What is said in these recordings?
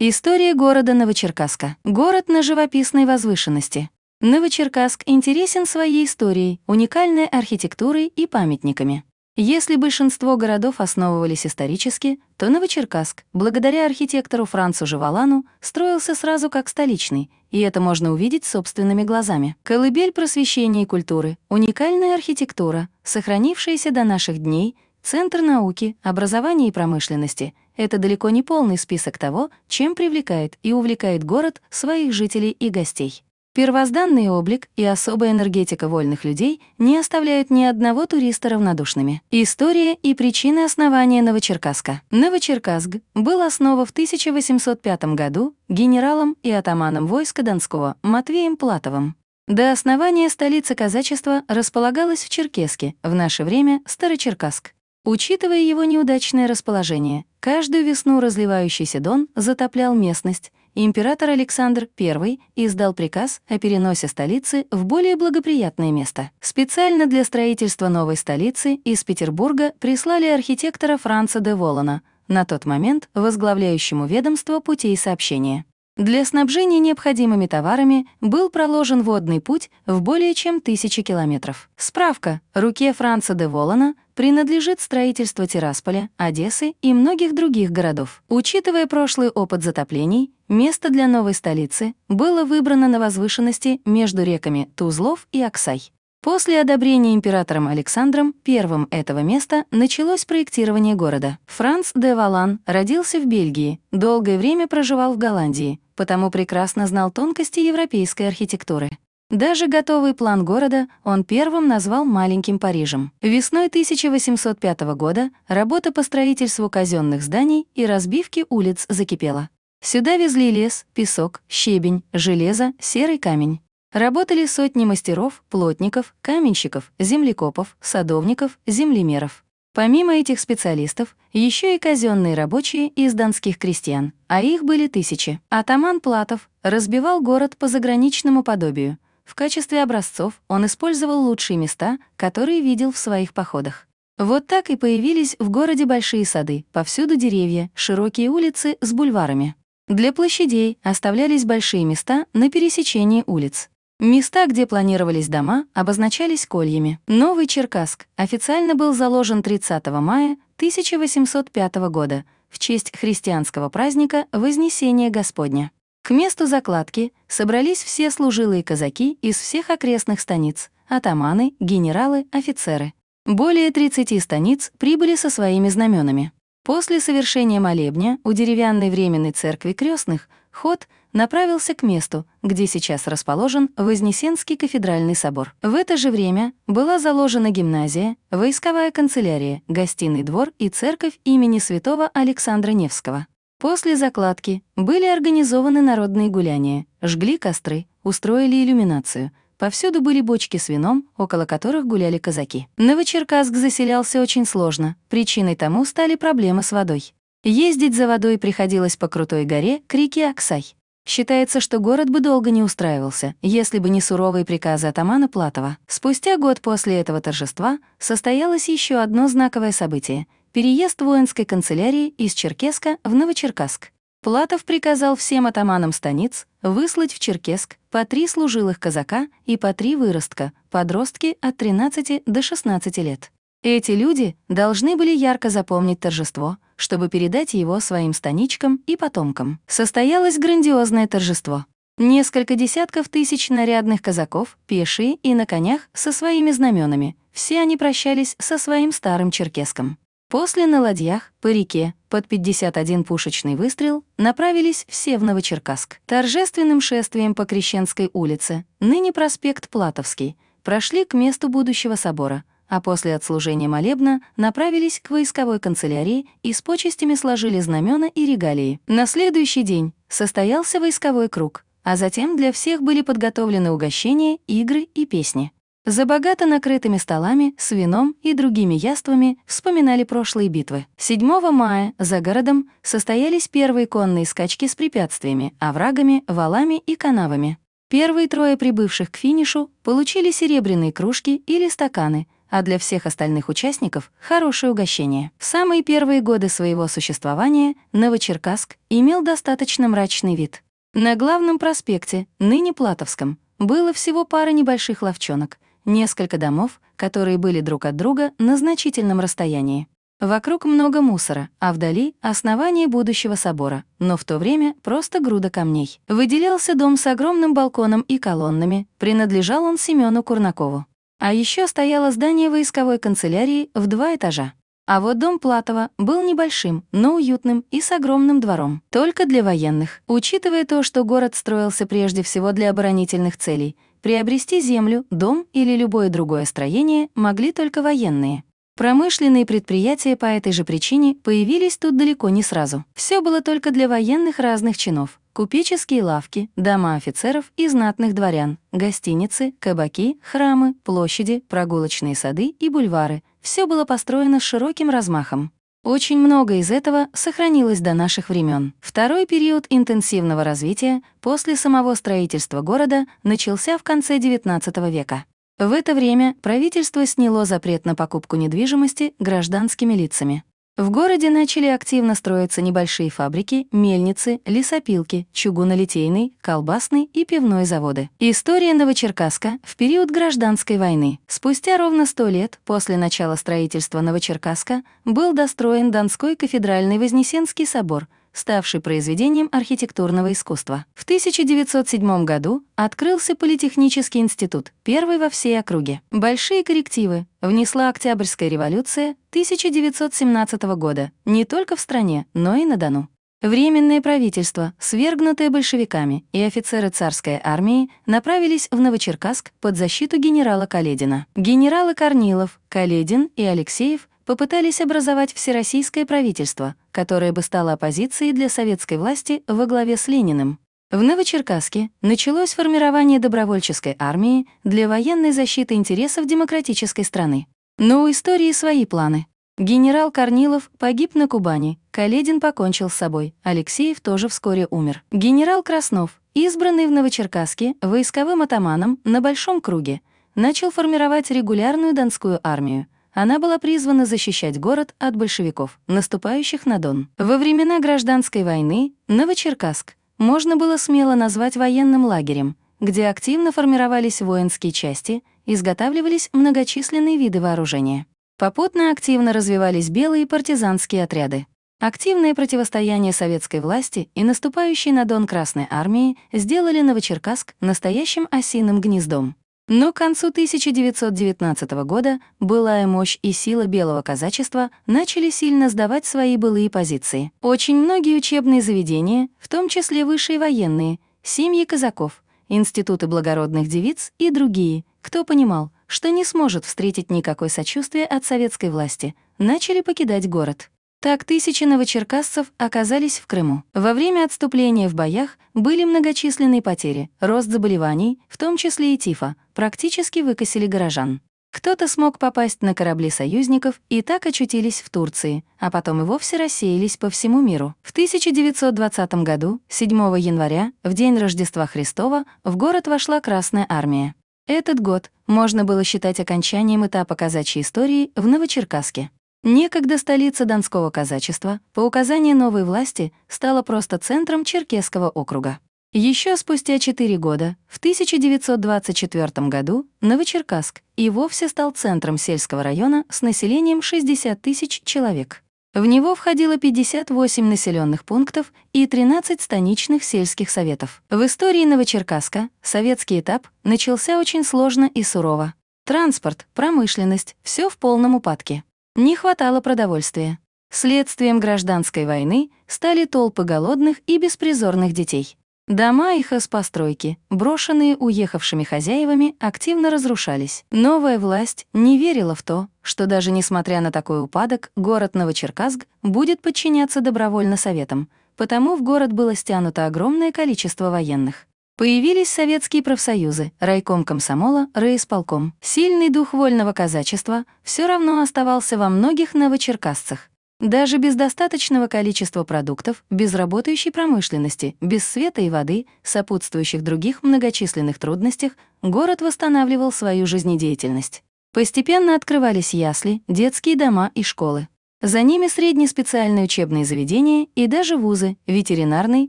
История города Новочеркасска. Город на живописной возвышенности. Новочеркасск интересен своей историей, уникальной архитектурой и памятниками. Если большинство городов основывались исторически, то Новочеркасск, благодаря архитектору Францу Живалану, строился сразу как столичный, и это можно увидеть собственными глазами. Колыбель просвещения и культуры, уникальная архитектура, сохранившаяся до наших дней, центр науки, образования и промышленности — это далеко не полный список того, чем привлекает и увлекает город своих жителей и гостей. Первозданный облик и особая энергетика вольных людей не оставляют ни одного туриста равнодушными. История и причины основания Новочеркасска. Новочеркасск был основан в 1805 году генералом и атаманом войска Донского Матвеем Платовым. До основания столица казачества располагалась в Черкеске, в наше время Старочеркасск. Учитывая его неудачное расположение, каждую весну разливающийся Дон затоплял местность, император Александр I издал приказ о переносе столицы в более благоприятное место. Специально для строительства новой столицы из Петербурга прислали архитектора Франца де Волана, на тот момент возглавляющему ведомство путей сообщения. Для снабжения необходимыми товарами был проложен водный путь в более чем тысячи километров. Справка. Руке Франца де Волана принадлежит строительство Тирасполя, Одессы и многих других городов. Учитывая прошлый опыт затоплений, место для новой столицы было выбрано на возвышенности между реками Тузлов и Оксай. После одобрения императором Александром I этого места началось проектирование города. Франц де Валан родился в Бельгии, долгое время проживал в Голландии, потому прекрасно знал тонкости европейской архитектуры. Даже готовый план города он первым назвал «маленьким Парижем». Весной 1805 года работа по строительству казенных зданий и разбивке улиц закипела. Сюда везли лес, песок, щебень, железо, серый камень. Работали сотни мастеров, плотников, каменщиков, землекопов, садовников, землемеров. Помимо этих специалистов, еще и казенные рабочие из донских крестьян, а их были тысячи. Атаман Платов разбивал город по заграничному подобию. В качестве образцов он использовал лучшие места, которые видел в своих походах. Вот так и появились в городе большие сады, повсюду деревья, широкие улицы с бульварами. Для площадей оставлялись большие места на пересечении улиц. Места, где планировались дома, обозначались кольями. Новый Черкасск официально был заложен 30 мая 1805 года в честь христианского праздника Вознесения Господня. К месту закладки собрались все служилые казаки из всех окрестных станиц, атаманы, генералы, офицеры. Более 30 станиц прибыли со своими знаменами. После совершения молебня у деревянной временной церкви крестных ход направился к месту, где сейчас расположен Вознесенский кафедральный собор. В это же время была заложена гимназия, войсковая канцелярия, гостиный двор и церковь имени святого Александра Невского. После закладки были организованы народные гуляния, жгли костры, устроили иллюминацию. Повсюду были бочки с вином, около которых гуляли казаки. Новочеркасск заселялся очень сложно, причиной тому стали проблемы с водой. Ездить за водой приходилось по крутой горе к реке Аксай. Считается, что город бы долго не устраивался, если бы не суровые приказы атамана Платова. Спустя год после этого торжества состоялось еще одно знаковое событие — переезд воинской канцелярии из Черкеска в Новочеркасск. Платов приказал всем атаманам станиц выслать в Черкесск по три служилых казака и по три выростка, подростки от 13 до 16 лет. Эти люди должны были ярко запомнить торжество, чтобы передать его своим станичкам и потомкам. Состоялось грандиозное торжество. Несколько десятков тысяч нарядных казаков, пешие и на конях со своими знаменами. Все они прощались со своим старым черкеском. После на ладьях, по реке, под 51 пушечный выстрел, направились все в Новочеркасск. Торжественным шествием по Крещенской улице, ныне проспект Платовский, прошли к месту будущего собора — а после отслужения молебна направились к войсковой канцелярии и с почестями сложили знамена и регалии. На следующий день состоялся войсковой круг, а затем для всех были подготовлены угощения, игры и песни. За богато накрытыми столами с вином и другими яствами вспоминали прошлые битвы. 7 мая за городом состоялись первые конные скачки с препятствиями, оврагами, валами и канавами. Первые трое прибывших к финишу получили серебряные кружки или стаканы — а для всех остальных участников — хорошее угощение. В самые первые годы своего существования Новочеркасск имел достаточно мрачный вид. На главном проспекте, ныне Платовском, было всего пара небольших ловчонок, несколько домов, которые были друг от друга на значительном расстоянии. Вокруг много мусора, а вдали — основание будущего собора, но в то время просто груда камней. Выделялся дом с огромным балконом и колоннами, принадлежал он Семену Курнакову. А еще стояло здание войсковой канцелярии в два этажа. А вот дом Платова был небольшим, но уютным и с огромным двором, только для военных. Учитывая то, что город строился прежде всего для оборонительных целей, приобрести землю, дом или любое другое строение могли только военные. Промышленные предприятия по этой же причине появились тут далеко не сразу. Все было только для военных разных чинов. Купеческие лавки, дома офицеров и знатных дворян, гостиницы, кабаки, храмы, площади, прогулочные сады и бульвары. Все было построено с широким размахом. Очень много из этого сохранилось до наших времен. Второй период интенсивного развития после самого строительства города начался в конце XIX века. В это время правительство сняло запрет на покупку недвижимости гражданскими лицами. В городе начали активно строиться небольшие фабрики, мельницы, лесопилки, чугунолитейный, колбасный и пивной заводы. История Новочеркасска в период гражданской войны. Спустя ровно сто лет после начала строительства Новочеркасска был достроен Донской кафедральный Вознесенский собор — ставший произведением архитектурного искусства. В 1907 году открылся Политехнический институт, первый во всей округе. Большие коррективы внесла Октябрьская революция 1917 года не только в стране, но и на Дону. Временное правительство, свергнутое большевиками, и офицеры царской армии направились в Новочеркасск под защиту генерала Каледина. Генералы Корнилов, Каледин и Алексеев попытались образовать всероссийское правительство, которое бы стало оппозицией для советской власти во главе с Лениным. В Новочеркасске началось формирование добровольческой армии для военной защиты интересов демократической страны. Но у истории свои планы. Генерал Корнилов погиб на Кубани, Каледин покончил с собой, Алексеев тоже вскоре умер. Генерал Краснов, избранный в Новочеркасске войсковым атаманом на Большом круге, начал формировать регулярную донскую армию — она была призвана защищать город от большевиков, наступающих на Дон. Во времена гражданской войны Новочеркасск можно было смело назвать военным лагерем, где активно формировались воинские части, изготавливались многочисленные виды вооружения. Попутно активно развивались белые партизанские отряды. Активное противостояние советской власти и наступающей на Дон Красной армии сделали Новочеркасск настоящим осиным гнездом. Но к концу 1919 года былая мощь и сила белого казачества начали сильно сдавать свои былые позиции. Очень многие учебные заведения, в том числе высшие военные, семьи казаков, институты благородных девиц и другие, кто понимал, что не сможет встретить никакой сочувствия от советской власти, начали покидать город. Так тысячи новочеркассцев оказались в Крыму. Во время отступления в боях были многочисленные потери, рост заболеваний, в том числе и тифа, практически выкосили горожан. Кто-то смог попасть на корабли союзников и так очутились в Турции, а потом и вовсе рассеялись по всему миру. В 1920 году, 7 января, в день Рождества Христова, в город вошла Красная Армия. Этот год можно было считать окончанием этапа казачьей истории в Новочеркасске. Некогда столица Донского казачества по указанию новой власти стала просто центром Черкесского округа. Еще спустя четыре года, в 1924 году, Новочеркасск и вовсе стал центром сельского района с населением 60 тысяч человек. В него входило 58 населенных пунктов и 13 станичных сельских советов. В истории Новочеркасска советский этап начался очень сложно и сурово. Транспорт, промышленность — все в полном упадке. Не хватало продовольствия. Следствием гражданской войны стали толпы голодных и беспризорных детей. Дома и хозпостройки, брошенные уехавшими хозяевами, активно разрушались. Новая власть не верила в то, что даже несмотря на такой упадок, город Новочеркасск будет подчиняться добровольно советам, потому в город было стянуто огромное количество военных. Появились советские профсоюзы, райком комсомола, райисполком. Сильный дух вольного казачества все равно оставался во многих новочеркасцах. Даже без достаточного количества продуктов, без работающей промышленности, без света и воды, сопутствующих других многочисленных трудностях, город восстанавливал свою жизнедеятельность. Постепенно открывались ясли, детские дома и школы. За ними средние специальные учебные заведения и даже вузы — ветеринарный,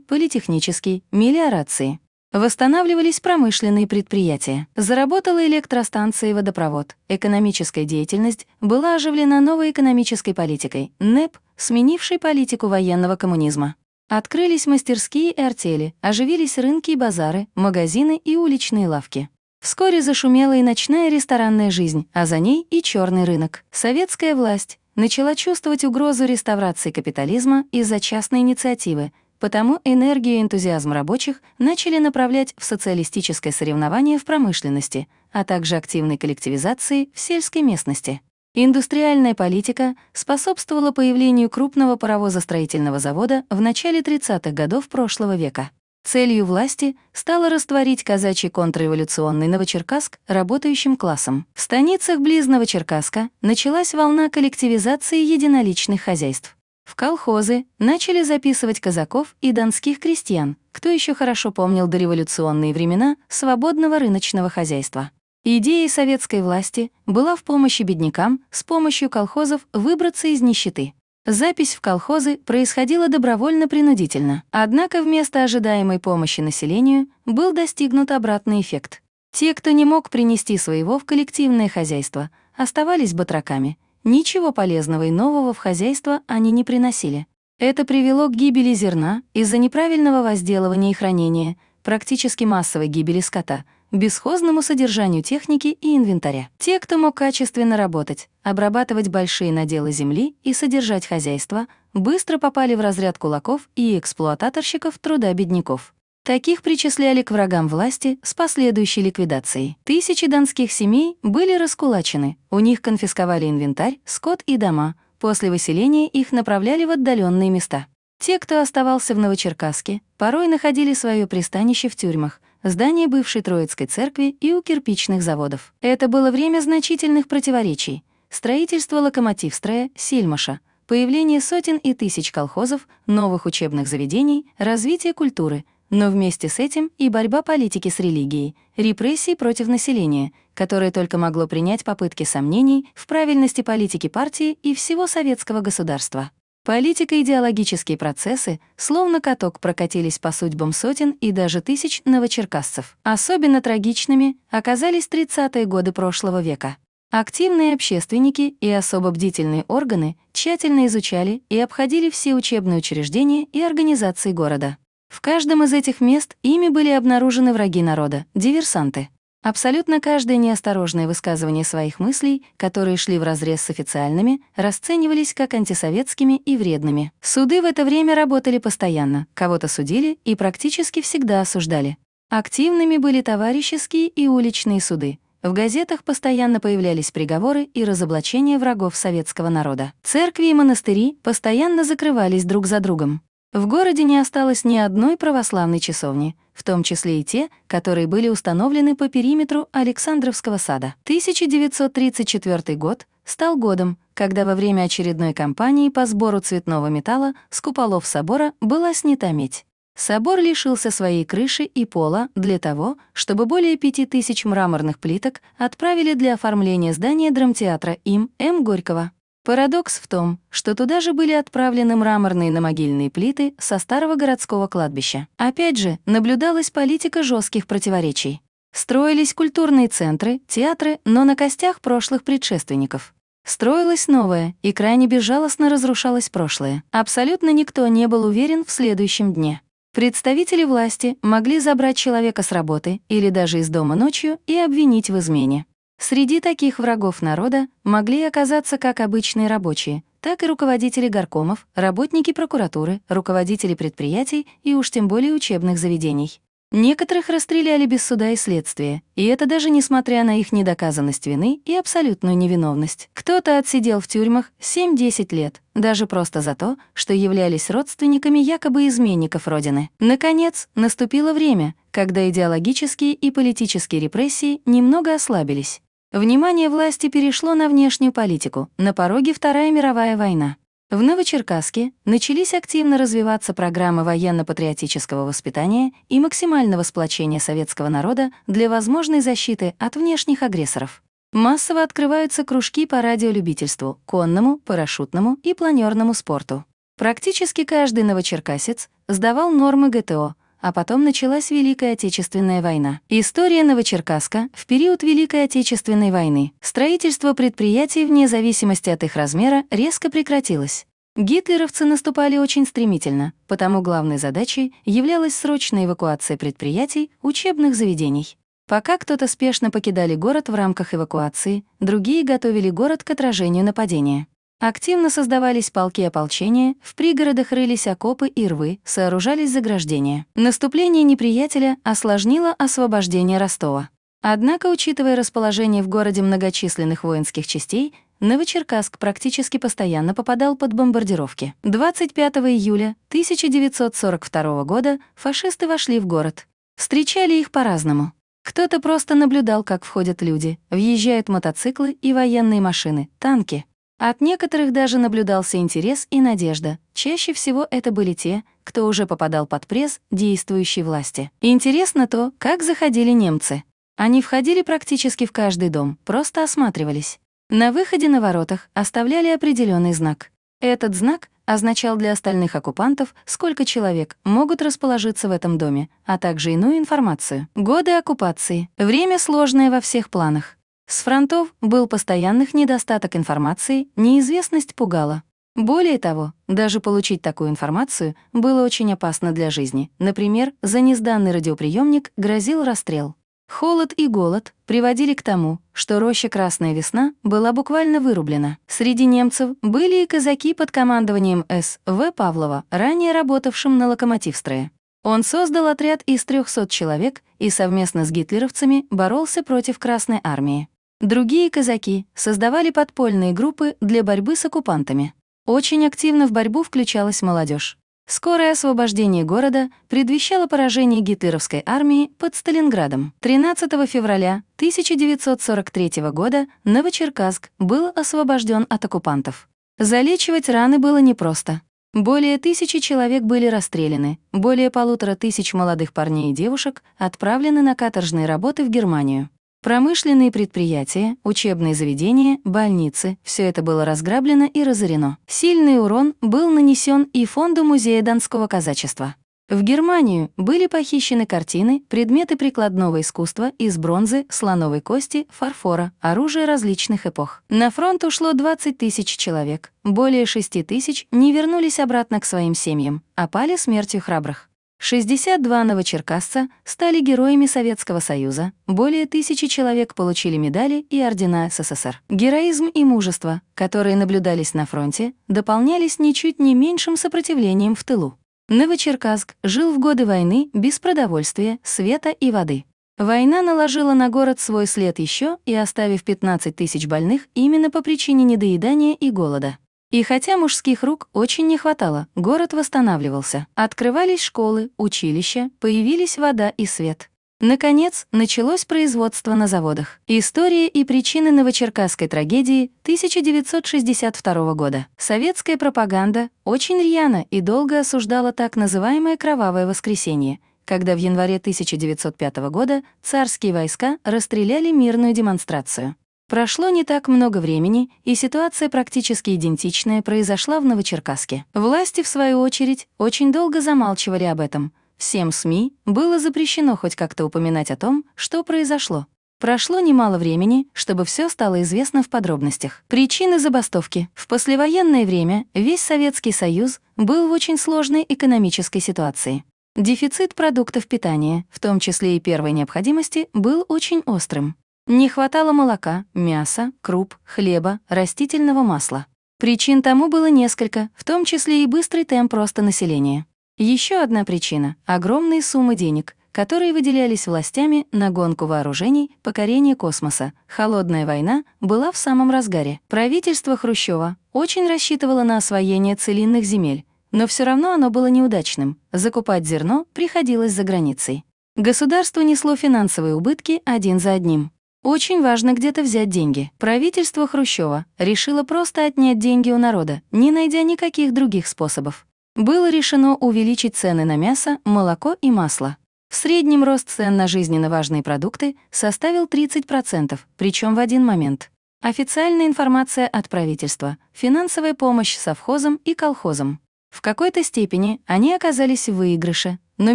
политехнический, мелиорации. Восстанавливались промышленные предприятия. Заработала электростанция и водопровод. Экономическая деятельность была оживлена новой экономической политикой — НЭП, сменившей политику военного коммунизма. Открылись мастерские и артели, оживились рынки и базары, магазины и уличные лавки. Вскоре зашумела и ночная ресторанная жизнь, а за ней и черный рынок. Советская власть начала чувствовать угрозу реставрации капитализма из-за частной инициативы, потому энергию и энтузиазм рабочих начали направлять в социалистическое соревнование в промышленности, а также активной коллективизации в сельской местности. Индустриальная политика способствовала появлению крупного паровозостроительного завода в начале 30-х годов прошлого века. Целью власти стало растворить казачий контрреволюционный Новочеркасск работающим классом. В станицах близ Новочеркасска началась волна коллективизации единоличных хозяйств. В колхозы начали записывать казаков и донских крестьян, кто еще хорошо помнил дореволюционные времена свободного рыночного хозяйства. Идеей советской власти была в помощи беднякам с помощью колхозов выбраться из нищеты. Запись в колхозы происходила добровольно-принудительно, однако вместо ожидаемой помощи населению был достигнут обратный эффект. Те, кто не мог принести своего в коллективное хозяйство, оставались батраками. Ничего полезного и нового в хозяйство они не приносили. Это привело к гибели зерна из-за неправильного возделывания и хранения, практически массовой гибели скота — бесхозному содержанию техники и инвентаря. Те, кто мог качественно работать, обрабатывать большие наделы земли и содержать хозяйство, быстро попали в разряд кулаков и эксплуататорщиков труда бедняков. Таких причисляли к врагам власти с последующей ликвидацией. Тысячи донских семей были раскулачены, у них конфисковали инвентарь, скот и дома, после выселения их направляли в отдаленные места. Те, кто оставался в Новочеркасске, порой находили свое пристанище в тюрьмах, здание бывшей Троицкой церкви и у кирпичных заводов. Это было время значительных противоречий. Строительство локомотивстроя, Сильмаша, появление сотен и тысяч колхозов, новых учебных заведений, развитие культуры, но вместе с этим и борьба политики с религией, репрессии против населения, которое только могло принять попытки сомнений в правильности политики партии и всего советского государства. Политико-идеологические процессы, словно каток, прокатились по судьбам сотен и даже тысяч новочеркассцев. Особенно трагичными оказались 30-е годы прошлого века. Активные общественники и особо бдительные органы тщательно изучали и обходили все учебные учреждения и организации города. В каждом из этих мест ими были обнаружены враги народа, диверсанты. Абсолютно каждое неосторожное высказывание своих мыслей, которые шли вразрез с официальными, расценивались как антисоветскими и вредными. Суды в это время работали постоянно, кого-то судили и практически всегда осуждали. Активными были товарищеские и уличные суды. В газетах постоянно появлялись приговоры и разоблачения врагов советского народа. Церкви и монастыри постоянно закрывались друг за другом. В городе не осталось ни одной православной часовни, в том числе и те, которые были установлены по периметру Александровского сада. 1934 год стал годом, когда во время очередной кампании по сбору цветного металла с куполов собора была снята медь. Собор лишился своей крыши и пола для того, чтобы более пяти тысяч мраморных плиток отправили для оформления здания драмтеатра им М. Горького. Парадокс в том, что туда же были отправлены мраморные намогильные плиты со старого городского кладбища. Опять же, наблюдалась политика жестких противоречий. Строились культурные центры, театры, но на костях прошлых предшественников. Строилось новое, и крайне безжалостно разрушалось прошлое. Абсолютно никто не был уверен в следующем дне. Представители власти могли забрать человека с работы или даже из дома ночью и обвинить в измене. Среди таких врагов народа могли оказаться как обычные рабочие, так и руководители горкомов, работники прокуратуры, руководители предприятий и уж тем более учебных заведений. Некоторых расстреляли без суда и следствия, и это даже несмотря на их недоказанность вины и абсолютную невиновность. Кто-то отсидел в тюрьмах 7-10 лет, даже просто за то, что являлись родственниками якобы изменников Родины. Наконец, наступило время, когда идеологические и политические репрессии немного ослабились. Внимание власти перешло на внешнюю политику, на пороге Вторая мировая война. В Новочеркасске начались активно развиваться программы военно-патриотического воспитания и максимального сплочения советского народа для возможной защиты от внешних агрессоров. Массово открываются кружки по радиолюбительству, конному, парашютному и планерному спорту. Практически каждый новочеркасец сдавал нормы ГТО, а потом началась Великая Отечественная война. История Новочеркасска в период Великой Отечественной войны. Строительство предприятий вне зависимости от их размера резко прекратилось. Гитлеровцы наступали очень стремительно, потому главной задачей являлась срочная эвакуация предприятий, учебных заведений. Пока кто-то спешно покидали город в рамках эвакуации, другие готовили город к отражению нападения. Активно создавались полки ополчения, в пригородах рылись окопы и рвы, сооружались заграждения. Наступление неприятеля осложнило освобождение Ростова. Однако, учитывая расположение в городе многочисленных воинских частей, Новочеркасск практически постоянно попадал под бомбардировки. 25 июля 1942 года фашисты вошли в город. Встречали их по-разному. Кто-то просто наблюдал, как входят люди, въезжают мотоциклы и военные машины, танки. От некоторых даже наблюдался интерес и надежда. Чаще всего это были те, кто уже попадал под пресс действующей власти. Интересно то, как заходили немцы. Они входили практически в каждый дом, просто осматривались. На выходе на воротах оставляли определенный знак. Этот знак означал для остальных оккупантов, сколько человек могут расположиться в этом доме, а также иную информацию. Годы оккупации. Время сложное во всех планах. С фронтов был постоянных недостаток информации, неизвестность пугала. Более того, даже получить такую информацию было очень опасно для жизни. Например, за несданный радиоприемник грозил расстрел. Холод и голод приводили к тому, что роща «Красная весна» была буквально вырублена. Среди немцев были и казаки под командованием С. В. Павлова, ранее работавшим на локомотивстрое. Он создал отряд из 300 человек и совместно с гитлеровцами боролся против Красной армии. Другие казаки создавали подпольные группы для борьбы с оккупантами. Очень активно в борьбу включалась молодежь. Скорое освобождение города предвещало поражение гитлеровской армии под Сталинградом. 13 февраля 1943 года Новочеркасск был освобожден от оккупантов. Залечивать раны было непросто. Более тысячи человек были расстреляны, более полутора тысяч молодых парней и девушек отправлены на каторжные работы в Германию. Промышленные предприятия, учебные заведения, больницы — все это было разграблено и разорено. Сильный урон был нанесен и фонду Музея Донского казачества. В Германию были похищены картины, предметы прикладного искусства из бронзы, слоновой кости, фарфора, оружие различных эпох. На фронт ушло 20 тысяч человек. Более 6 тысяч не вернулись обратно к своим семьям, опали смертью храбрых. 62 новочеркасца стали героями Советского Союза, более тысячи человек получили медали и ордена СССР. Героизм и мужество, которые наблюдались на фронте, дополнялись ничуть не меньшим сопротивлением в тылу. Новочеркасск жил в годы войны без продовольствия, света и воды. Война наложила на город свой след еще и оставив 15 тысяч больных именно по причине недоедания и голода. И хотя мужских рук очень не хватало, город восстанавливался. Открывались школы, училища, появились вода и свет. Наконец, началось производство на заводах. История и причины новочеркасской трагедии 1962 года. Советская пропаганда очень рьяно и долго осуждала так называемое «кровавое воскресенье», когда в январе 1905 года царские войска расстреляли мирную демонстрацию. Прошло не так много времени, и ситуация практически идентичная произошла в Новочеркасске. Власти, в свою очередь, очень долго замалчивали об этом. Всем СМИ было запрещено хоть как-то упоминать о том, что произошло. Прошло немало времени, чтобы все стало известно в подробностях. Причины забастовки. В послевоенное время весь Советский Союз был в очень сложной экономической ситуации. Дефицит продуктов питания, в том числе и первой необходимости, был очень острым. Не хватало молока, мяса, круп, хлеба, растительного масла. Причин тому было несколько, в том числе и быстрый темп роста населения. Еще одна причина — огромные суммы денег, которые выделялись властями на гонку вооружений, покорение космоса. Холодная война была в самом разгаре. Правительство Хрущева очень рассчитывало на освоение целинных земель, но все равно оно было неудачным. Закупать зерно приходилось за границей. Государство несло финансовые убытки один за одним. Очень важно где-то взять деньги. Правительство Хрущева решило просто отнять деньги у народа, не найдя никаких других способов. Было решено увеличить цены на мясо, молоко и масло. В среднем рост цен на жизненно важные продукты составил 30%, причем в один момент. Официальная информация от правительства, финансовая помощь совхозам и колхозам. В какой-то степени они оказались в выигрыше, но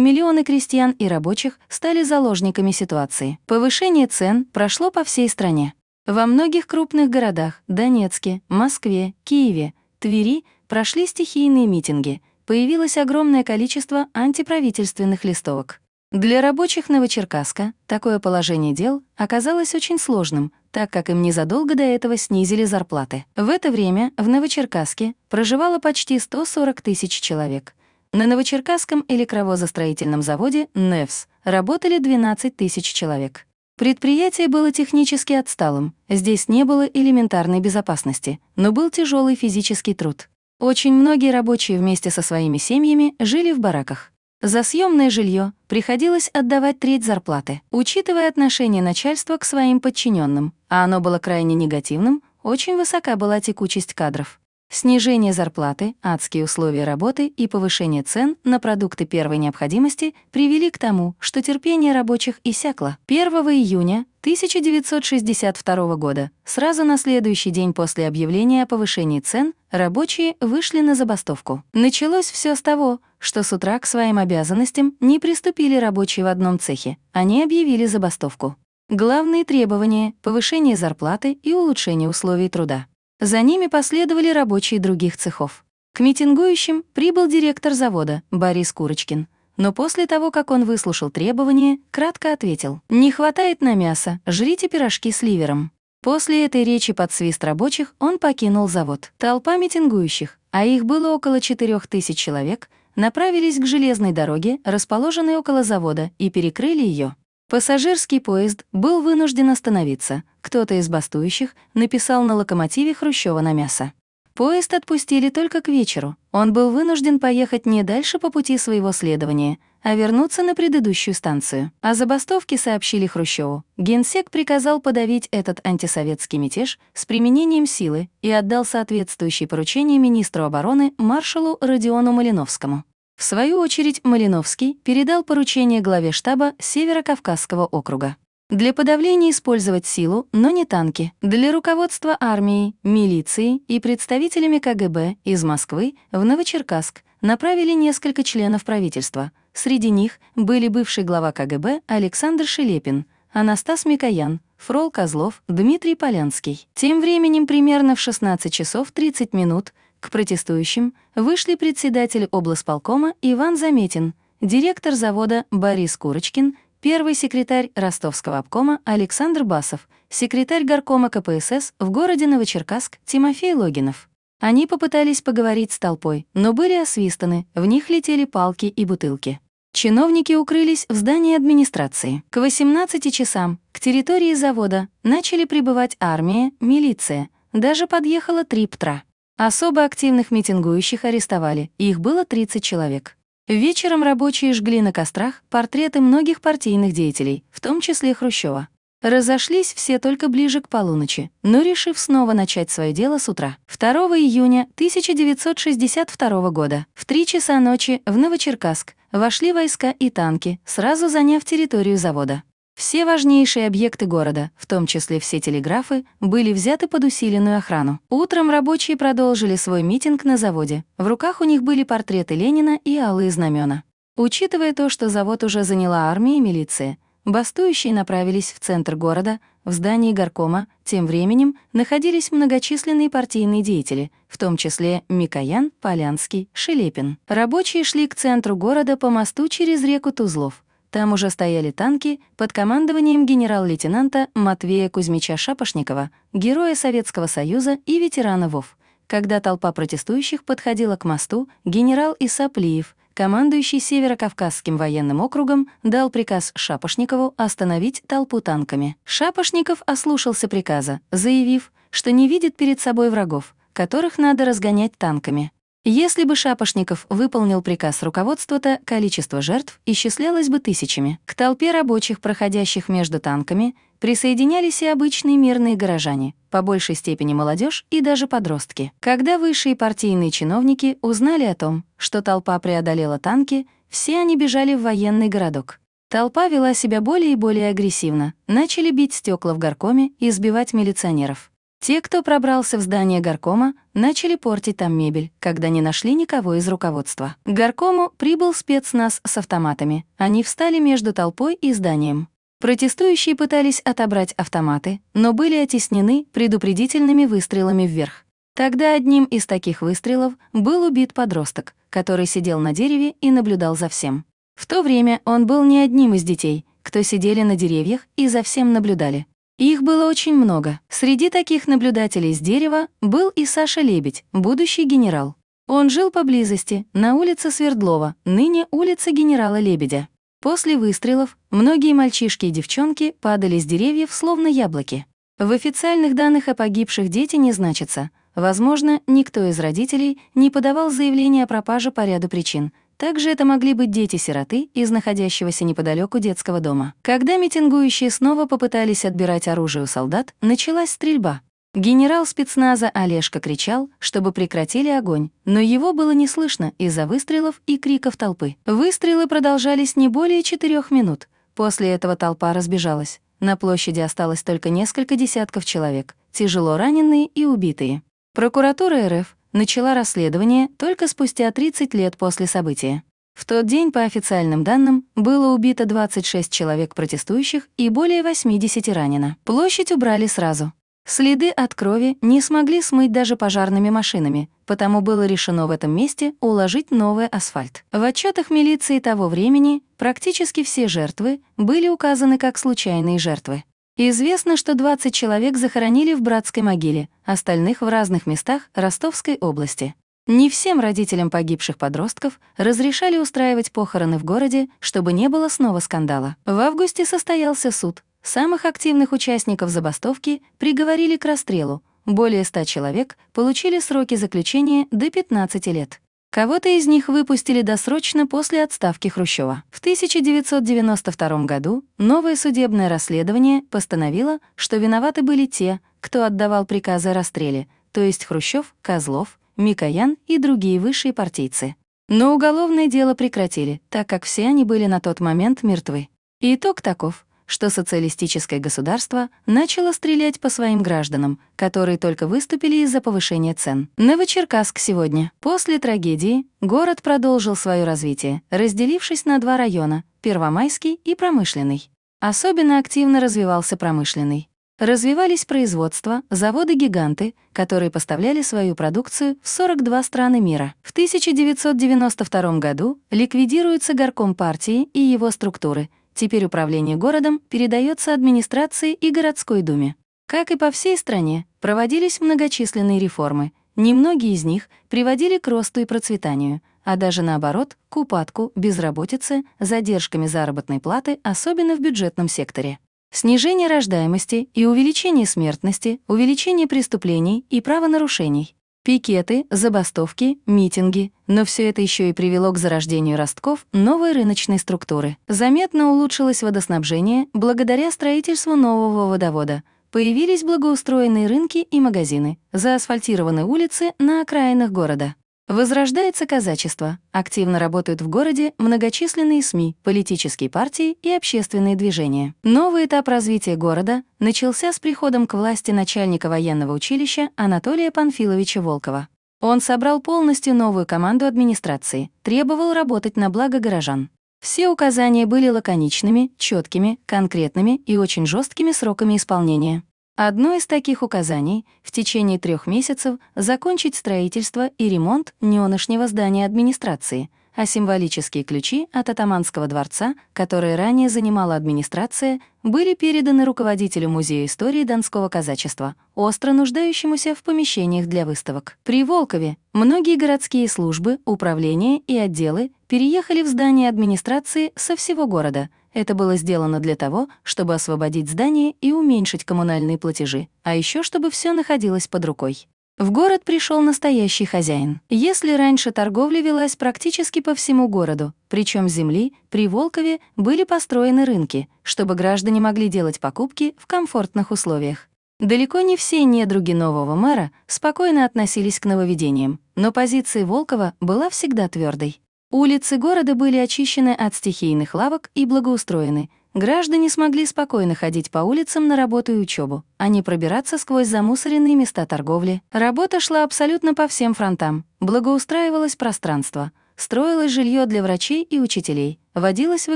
миллионы крестьян и рабочих стали заложниками ситуации. Повышение цен прошло по всей стране. Во многих крупных городах — Донецке, Москве, Киеве, Твери — прошли стихийные митинги, появилось огромное количество антиправительственных листовок. Для рабочих Новочеркасска такое положение дел оказалось очень сложным, так как им незадолго до этого снизили зарплаты. В это время в Новочеркасске проживало почти 140 тысяч человек. На Новочеркасском электровозостроительном заводе «НЭВС» работали 12 тысяч человек. Предприятие было технически отсталым, здесь не было элементарной безопасности, но был тяжелый физический труд. Очень многие рабочие вместе со своими семьями жили в бараках. За съемное жилье приходилось отдавать треть зарплаты. Учитывая отношение начальства к своим подчиненным, а оно было крайне негативным, очень высока была текучесть кадров. Снижение зарплаты, адские условия работы и повышение цен на продукты первой необходимости привели к тому, что терпение рабочих иссякло. 1 июня 1962 года, сразу на следующий день после объявления о повышении цен, рабочие вышли на забастовку. Началось все с того, что с утра к своим обязанностям не приступили рабочие в одном цехе, они объявили забастовку. Главные требования — повышение зарплаты и улучшение условий труда. За ними последовали рабочие других цехов. К митингующим прибыл директор завода Борис Курочкин. Но после того, как он выслушал требования, кратко ответил «Не хватает на мясо, жрите пирожки с ливером». После этой речи под свист рабочих он покинул завод. Толпа митингующих, а их было около 4000 человек, направились к железной дороге, расположенной около завода, и перекрыли ее. Пассажирский поезд был вынужден остановиться. Кто-то из бастующих написал на локомотиве Хрущева на мясо. Поезд отпустили только к вечеру. Он был вынужден поехать не дальше по пути своего следования, а вернуться на предыдущую станцию. О забастовке сообщили Хрущеву. Генсек приказал подавить этот антисоветский мятеж с применением силы и отдал соответствующие поручения министру обороны маршалу Родиону Малиновскому. В свою очередь Малиновский передал поручение главе штаба Северо-Кавказского округа. Для подавления использовать силу, но не танки. Для руководства армией, милицией и представителями КГБ из Москвы в Новочеркасск направили несколько членов правительства. Среди них были бывший глава КГБ Александр Шелепин, Анастас Микоян, Фрол Козлов, Дмитрий Полянский. Тем временем примерно в 16 часов 30 минут к протестующим вышли председатель облсполкома Иван Заметин, директор завода Борис Курочкин, первый секретарь ростовского обкома Александр Басов, секретарь горкома КПСС в городе Новочеркасск Тимофей Логинов. Они попытались поговорить с толпой, но были освистаны, в них летели палки и бутылки. Чиновники укрылись в здании администрации. К 18 часам к территории завода начали прибывать армия, милиция. Даже подъехала три птра. Особо активных митингующих арестовали, их было 30 человек. Вечером рабочие жгли на кострах портреты многих партийных деятелей, в том числе Хрущева. Разошлись все только ближе к полуночи, но решив снова начать свое дело с утра. 2 июня 1962 года в 3 часа ночи в Новочеркасск вошли войска и танки, сразу заняв территорию завода. Все важнейшие объекты города, в том числе все телеграфы, были взяты под усиленную охрану. Утром рабочие продолжили свой митинг на заводе. В руках у них были портреты Ленина и алые знамена. Учитывая то, что завод уже заняла армия и милиция, бастующие направились в центр города, в здании горкома, тем временем находились многочисленные партийные деятели, в том числе Микоян, Полянский, Шелепин. Рабочие шли к центру города по мосту через реку Тузлов. Там уже стояли танки под командованием генерал-лейтенанта Матвея Кузьмича Шапошникова, героя Советского Союза и ветерана ВОВ. Когда толпа протестующих подходила к мосту, генерал Исаплиев, командующий Северо-Кавказским военным округом, дал приказ Шапошникову остановить толпу танками. Шапошников ослушался приказа, заявив, что не видит перед собой врагов, которых надо разгонять танками. Если бы Шапошников выполнил приказ руководства-то, количество жертв исчислялось бы тысячами. К толпе рабочих, проходящих между танками, присоединялись и обычные мирные горожане, по большей степени молодежь и даже подростки. Когда высшие партийные чиновники узнали о том, что толпа преодолела танки, все они бежали в военный городок. Толпа вела себя более и более агрессивно, начали бить стекла в горкоме и избивать милиционеров. Те, кто пробрался в здание горкома, начали портить там мебель, когда не нашли никого из руководства. К горкому прибыл спецназ с автоматами. Они встали между толпой и зданием. Протестующие пытались отобрать автоматы, но были оттеснены предупредительными выстрелами вверх. Тогда одним из таких выстрелов был убит подросток, который сидел на дереве и наблюдал за всем. В то время он был не одним из детей, кто сидели на деревьях и за всем наблюдали. Их было очень много. Среди таких наблюдателей с дерева был и Саша Лебедь, будущий генерал. Он жил поблизости, на улице Свердлова, ныне улица генерала Лебедя. После выстрелов многие мальчишки и девчонки падали с деревьев словно яблоки. В официальных данных о погибших дети не значится. Возможно, никто из родителей не подавал заявление о пропаже по ряду причин, также это могли быть дети-сироты из находящегося неподалеку детского дома. Когда митингующие снова попытались отбирать оружие у солдат, началась стрельба. Генерал спецназа Олежка кричал, чтобы прекратили огонь, но его было не слышно из-за выстрелов и криков толпы. Выстрелы продолжались не более четырех минут. После этого толпа разбежалась. На площади осталось только несколько десятков человек, тяжело раненые и убитые. Прокуратура РФ начала расследование только спустя 30 лет после события. В тот день, по официальным данным, было убито 26 человек протестующих и более 80 ранено. Площадь убрали сразу. Следы от крови не смогли смыть даже пожарными машинами, потому было решено в этом месте уложить новый асфальт. В отчетах милиции того времени практически все жертвы были указаны как случайные жертвы. Известно, что 20 человек захоронили в братской могиле, остальных в разных местах Ростовской области. Не всем родителям погибших подростков разрешали устраивать похороны в городе, чтобы не было снова скандала. В августе состоялся суд. Самых активных участников забастовки приговорили к расстрелу. Более 100 человек получили сроки заключения до 15 лет. Кого-то из них выпустили досрочно после отставки Хрущева. В 1992 году новое судебное расследование постановило, что виноваты были те, кто отдавал приказы о расстреле, то есть Хрущев, Козлов, Микоян и другие высшие партийцы. Но уголовное дело прекратили, так как все они были на тот момент мертвы. итог таков что социалистическое государство начало стрелять по своим гражданам, которые только выступили из-за повышения цен. Новочеркасск сегодня. После трагедии город продолжил свое развитие, разделившись на два района — Первомайский и Промышленный. Особенно активно развивался промышленный. Развивались производства, заводы-гиганты, которые поставляли свою продукцию в 42 страны мира. В 1992 году ликвидируется горком партии и его структуры — Теперь управление городом передается администрации и городской думе. Как и по всей стране, проводились многочисленные реформы. Немногие из них приводили к росту и процветанию, а даже наоборот, к упадку, безработице, задержками заработной платы, особенно в бюджетном секторе. Снижение рождаемости и увеличение смертности, увеличение преступлений и правонарушений. Пикеты, забастовки, митинги. Но все это еще и привело к зарождению ростков новой рыночной структуры. Заметно улучшилось водоснабжение благодаря строительству нового водовода. Появились благоустроенные рынки и магазины, заасфальтированы улицы на окраинах города. Возрождается казачество. Активно работают в городе многочисленные СМИ, политические партии и общественные движения. Новый этап развития города начался с приходом к власти начальника военного училища Анатолия Панфиловича Волкова. Он собрал полностью новую команду администрации, требовал работать на благо горожан. Все указания были лаконичными, четкими, конкретными и очень жесткими сроками исполнения. Одно из таких указаний — в течение трех месяцев закончить строительство и ремонт неоношнего здания администрации, а символические ключи от атаманского дворца, которые ранее занимала администрация, были переданы руководителю Музея истории Донского казачества, остро нуждающемуся в помещениях для выставок. При Волкове многие городские службы, управления и отделы переехали в здание администрации со всего города. Это было сделано для того, чтобы освободить здание и уменьшить коммунальные платежи, а еще чтобы все находилось под рукой. В город пришел настоящий хозяин. Если раньше торговля велась практически по всему городу, причем земли, при Волкове были построены рынки, чтобы граждане могли делать покупки в комфортных условиях. Далеко не все недруги нового мэра спокойно относились к нововведениям, но позиция Волкова была всегда твердой. Улицы города были очищены от стихийных лавок и благоустроены. Граждане смогли спокойно ходить по улицам на работу и учебу, а не пробираться сквозь замусоренные места торговли. Работа шла абсолютно по всем фронтам. Благоустраивалось пространство, строилось жилье для врачей и учителей, вводилось в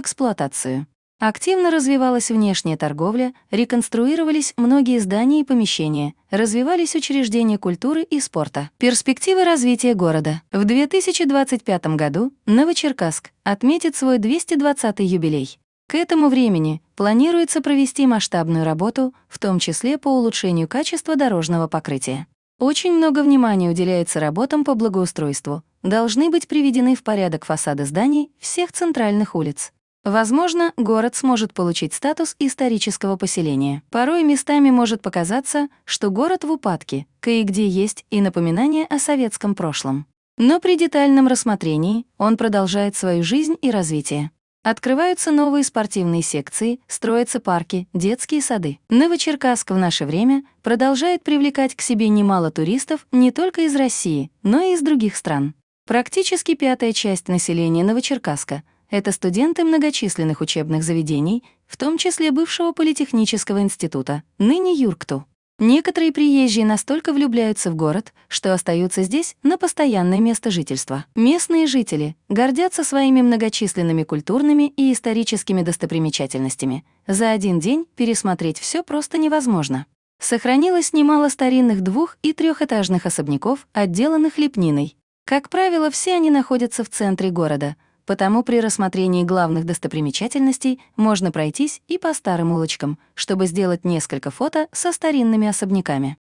эксплуатацию. Активно развивалась внешняя торговля, реконструировались многие здания и помещения, развивались учреждения культуры и спорта. Перспективы развития города. В 2025 году Новочеркасск отметит свой 220-й юбилей. К этому времени планируется провести масштабную работу, в том числе по улучшению качества дорожного покрытия. Очень много внимания уделяется работам по благоустройству. Должны быть приведены в порядок фасады зданий всех центральных улиц. Возможно, город сможет получить статус исторического поселения. Порой местами может показаться, что город в упадке, кое-где есть и напоминание о советском прошлом. Но при детальном рассмотрении он продолжает свою жизнь и развитие. Открываются новые спортивные секции, строятся парки, детские сады. Новочеркасск в наше время продолжает привлекать к себе немало туристов не только из России, но и из других стран. Практически пятая часть населения Новочеркасска это студенты многочисленных учебных заведений, в том числе бывшего политехнического института, ныне Юркту. Некоторые приезжие настолько влюбляются в город, что остаются здесь на постоянное место жительства. Местные жители гордятся своими многочисленными культурными и историческими достопримечательностями. За один день пересмотреть все просто невозможно. Сохранилось немало старинных двух- и трехэтажных особняков, отделанных лепниной. Как правило, все они находятся в центре города — Потому при рассмотрении главных достопримечательностей можно пройтись и по старым улочкам, чтобы сделать несколько фото со старинными особняками.